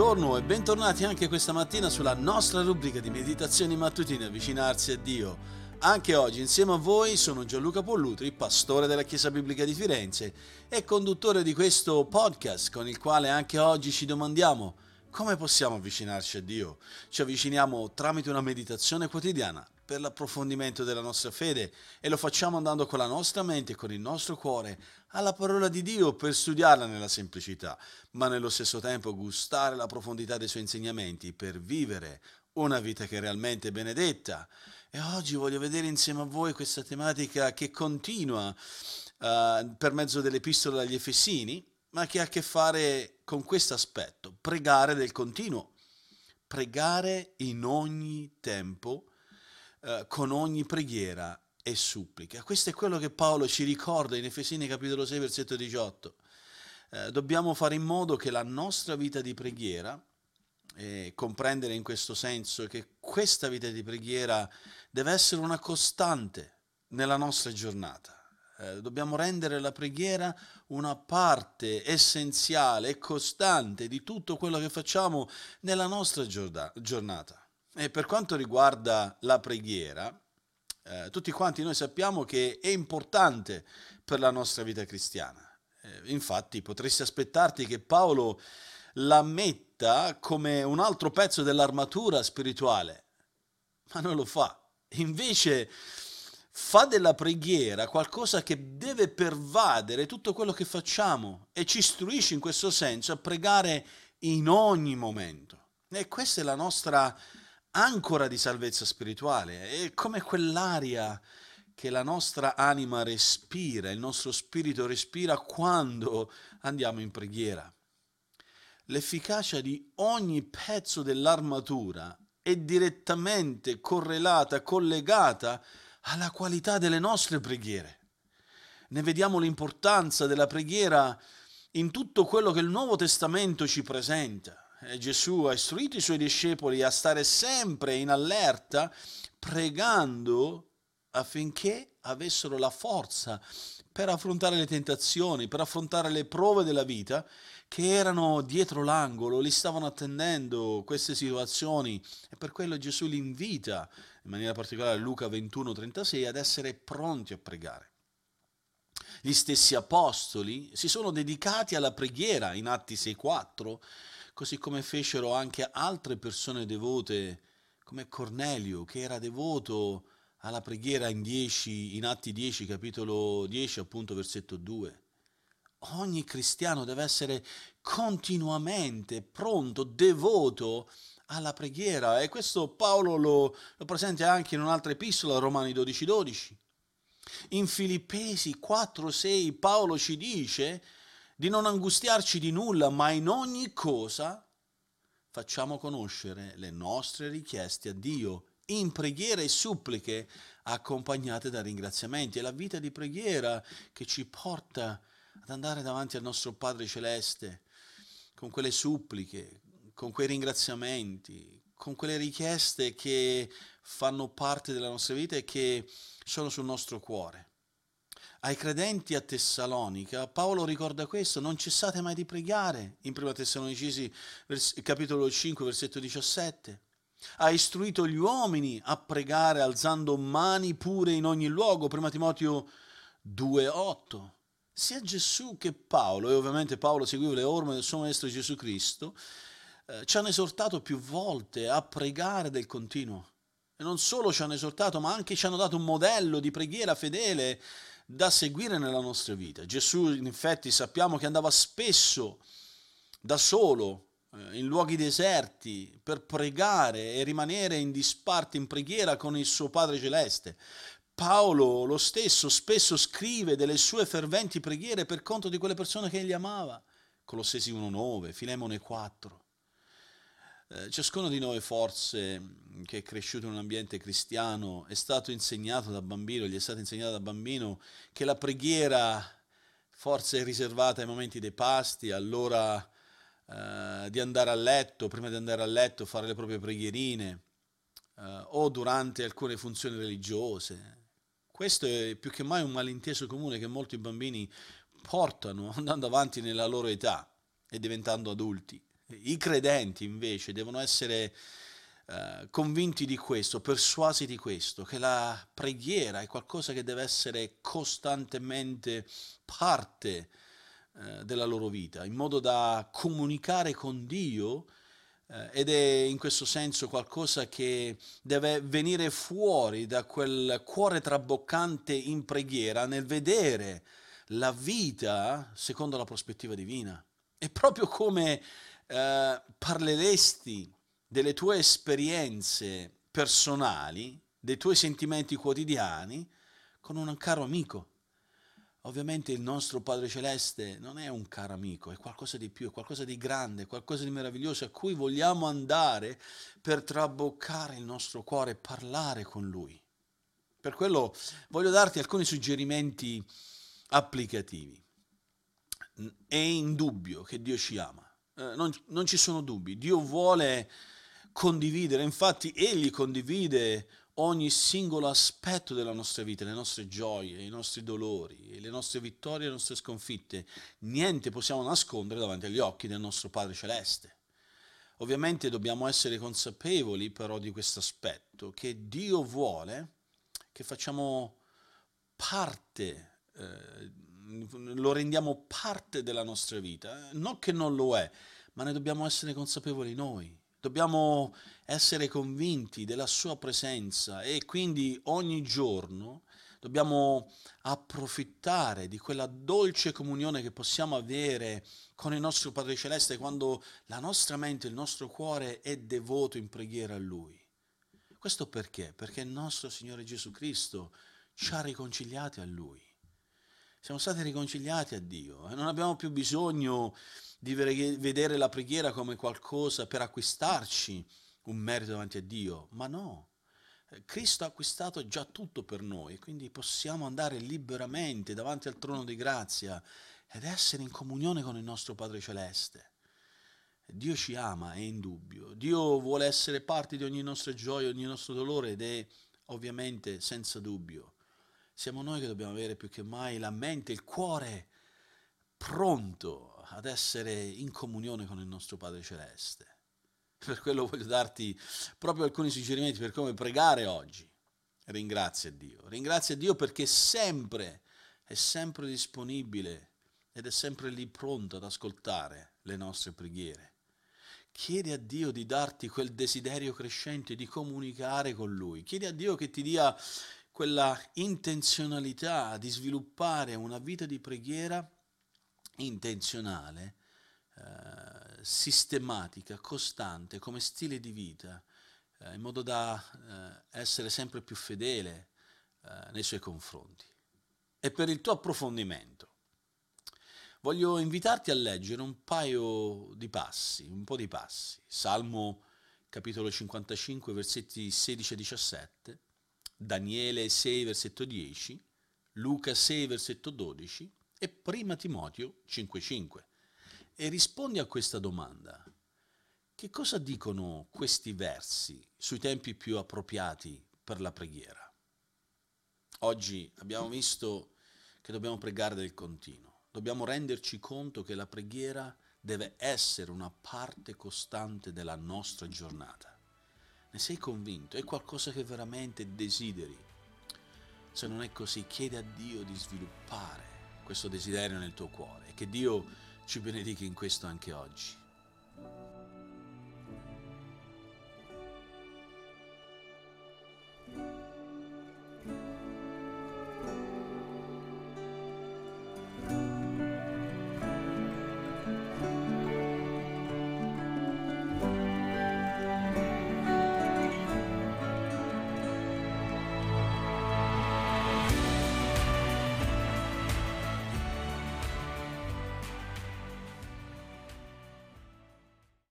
buongiorno e bentornati anche questa mattina sulla nostra rubrica di meditazioni mattutine Avvicinarsi a Dio. Anche oggi insieme a voi sono Gianluca Pollutri, pastore della Chiesa Biblica di Firenze e conduttore di questo podcast con il quale anche oggi ci domandiamo come possiamo avvicinarci a Dio. Ci avviciniamo tramite una meditazione quotidiana per l'approfondimento della nostra fede e lo facciamo andando con la nostra mente e con il nostro cuore alla parola di Dio per studiarla nella semplicità, ma nello stesso tempo gustare la profondità dei suoi insegnamenti per vivere una vita che è realmente benedetta. E oggi voglio vedere insieme a voi questa tematica che continua uh, per mezzo dell'epistola agli Efesini, ma che ha a che fare con questo aspetto, pregare del continuo, pregare in ogni tempo eh, con ogni preghiera e supplica. Questo è quello che Paolo ci ricorda in Efesini capitolo 6 versetto 18. Eh, dobbiamo fare in modo che la nostra vita di preghiera, eh, comprendere in questo senso che questa vita di preghiera deve essere una costante nella nostra giornata. Eh, dobbiamo rendere la preghiera una parte essenziale e costante di tutto quello che facciamo nella nostra giornata. E per quanto riguarda la preghiera, eh, tutti quanti noi sappiamo che è importante per la nostra vita cristiana. Eh, infatti potresti aspettarti che Paolo la metta come un altro pezzo dell'armatura spirituale, ma non lo fa. Invece fa della preghiera qualcosa che deve pervadere tutto quello che facciamo e ci istruisce in questo senso a pregare in ogni momento. E questa è la nostra ancora di salvezza spirituale, è come quell'aria che la nostra anima respira, il nostro spirito respira quando andiamo in preghiera. L'efficacia di ogni pezzo dell'armatura è direttamente correlata, collegata alla qualità delle nostre preghiere. Ne vediamo l'importanza della preghiera in tutto quello che il Nuovo Testamento ci presenta. Eh, Gesù ha istruito i suoi discepoli a stare sempre in allerta, pregando affinché avessero la forza per affrontare le tentazioni, per affrontare le prove della vita che erano dietro l'angolo, li stavano attendendo queste situazioni e per quello Gesù li invita, in maniera particolare Luca 21:36, ad essere pronti a pregare. Gli stessi apostoli si sono dedicati alla preghiera in Atti 6:4 così come fecero anche altre persone devote, come Cornelio, che era devoto alla preghiera in, 10, in Atti 10, capitolo 10, appunto versetto 2. Ogni cristiano deve essere continuamente pronto, devoto alla preghiera e questo Paolo lo, lo presenta anche in un'altra epistola, Romani 12, 12. In Filippesi 4, 6 Paolo ci dice di non angustiarci di nulla, ma in ogni cosa facciamo conoscere le nostre richieste a Dio in preghiera e suppliche accompagnate da ringraziamenti. È la vita di preghiera che ci porta ad andare davanti al nostro Padre Celeste con quelle suppliche, con quei ringraziamenti, con quelle richieste che fanno parte della nostra vita e che sono sul nostro cuore ai credenti a Tessalonica, Paolo ricorda questo, non cessate mai di pregare, in 1 Tessalonicesi capitolo 5 versetto 17. Ha istruito gli uomini a pregare alzando mani pure in ogni luogo, 1 Timoteo 2,8. Sia Gesù che Paolo, e ovviamente Paolo seguiva le orme del suo Maestro Gesù Cristo, eh, ci hanno esortato più volte a pregare del continuo. E non solo ci hanno esortato, ma anche ci hanno dato un modello di preghiera fedele da seguire nella nostra vita. Gesù, in effetti, sappiamo che andava spesso da solo eh, in luoghi deserti per pregare e rimanere in disparte in preghiera con il suo Padre Celeste. Paolo lo stesso spesso scrive delle sue ferventi preghiere per conto di quelle persone che egli amava. Colossesi 1.9, Filemone 4. Eh, ciascuno di noi forse che è cresciuto in un ambiente cristiano è stato insegnato da bambino, gli è stato insegnato da bambino che la preghiera forse è riservata ai momenti dei pasti, all'ora eh, di andare a letto, prima di andare a letto fare le proprie preghierine eh, o durante alcune funzioni religiose. Questo è più che mai un malinteso comune che molti bambini portano andando avanti nella loro età e diventando adulti. I credenti invece devono essere eh, convinti di questo, persuasi di questo, che la preghiera è qualcosa che deve essere costantemente parte eh, della loro vita, in modo da comunicare con Dio eh, ed è in questo senso qualcosa che deve venire fuori da quel cuore traboccante in preghiera nel vedere la vita secondo la prospettiva divina. È proprio come eh, parleresti delle tue esperienze personali, dei tuoi sentimenti quotidiani con un caro amico. Ovviamente il nostro Padre Celeste non è un caro amico, è qualcosa di più, è qualcosa di grande, qualcosa di meraviglioso a cui vogliamo andare per traboccare il nostro cuore parlare con Lui. Per quello voglio darti alcuni suggerimenti applicativi. È indubbio che Dio ci ama, eh, non, non ci sono dubbi, Dio vuole condividere, infatti egli condivide ogni singolo aspetto della nostra vita, le nostre gioie, i nostri dolori, le nostre vittorie, le nostre sconfitte. Niente possiamo nascondere davanti agli occhi del nostro Padre Celeste. Ovviamente dobbiamo essere consapevoli però di questo aspetto, che Dio vuole che facciamo parte, eh, lo rendiamo parte della nostra vita, non che non lo è, ma ne dobbiamo essere consapevoli noi. Dobbiamo essere convinti della sua presenza e quindi ogni giorno dobbiamo approfittare di quella dolce comunione che possiamo avere con il nostro Padre Celeste quando la nostra mente, il nostro cuore è devoto in preghiera a Lui. Questo perché? Perché il nostro Signore Gesù Cristo ci ha riconciliati a Lui. Siamo stati riconciliati a Dio e non abbiamo più bisogno di vedere la preghiera come qualcosa per acquistarci un merito davanti a Dio, ma no. Cristo ha acquistato già tutto per noi, quindi possiamo andare liberamente davanti al trono di grazia ed essere in comunione con il nostro Padre Celeste. Dio ci ama, è indubbio. Dio vuole essere parte di ogni nostra gioia, ogni nostro dolore ed è ovviamente senza dubbio. Siamo noi che dobbiamo avere più che mai la mente, il cuore pronto ad essere in comunione con il nostro Padre Celeste. Per quello voglio darti proprio alcuni suggerimenti per come pregare oggi. Ringrazia Dio. Ringrazia Dio perché sempre, è sempre disponibile ed è sempre lì pronto ad ascoltare le nostre preghiere. Chiedi a Dio di darti quel desiderio crescente di comunicare con Lui. Chiedi a Dio che ti dia quella intenzionalità di sviluppare una vita di preghiera intenzionale, eh, sistematica, costante, come stile di vita, eh, in modo da eh, essere sempre più fedele eh, nei suoi confronti. E per il tuo approfondimento, voglio invitarti a leggere un paio di passi, un po' di passi. Salmo capitolo 55, versetti 16 e 17, Daniele 6, versetto 10, Luca 6, versetto 12, e Prima Timoteo 5:5 e rispondi a questa domanda. Che cosa dicono questi versi sui tempi più appropriati per la preghiera? Oggi abbiamo visto che dobbiamo pregare del continuo, dobbiamo renderci conto che la preghiera deve essere una parte costante della nostra giornata. Ne sei convinto? È qualcosa che veramente desideri? Se non è così, chiede a Dio di sviluppare questo desiderio nel tuo cuore e che Dio ci benedica in questo anche oggi.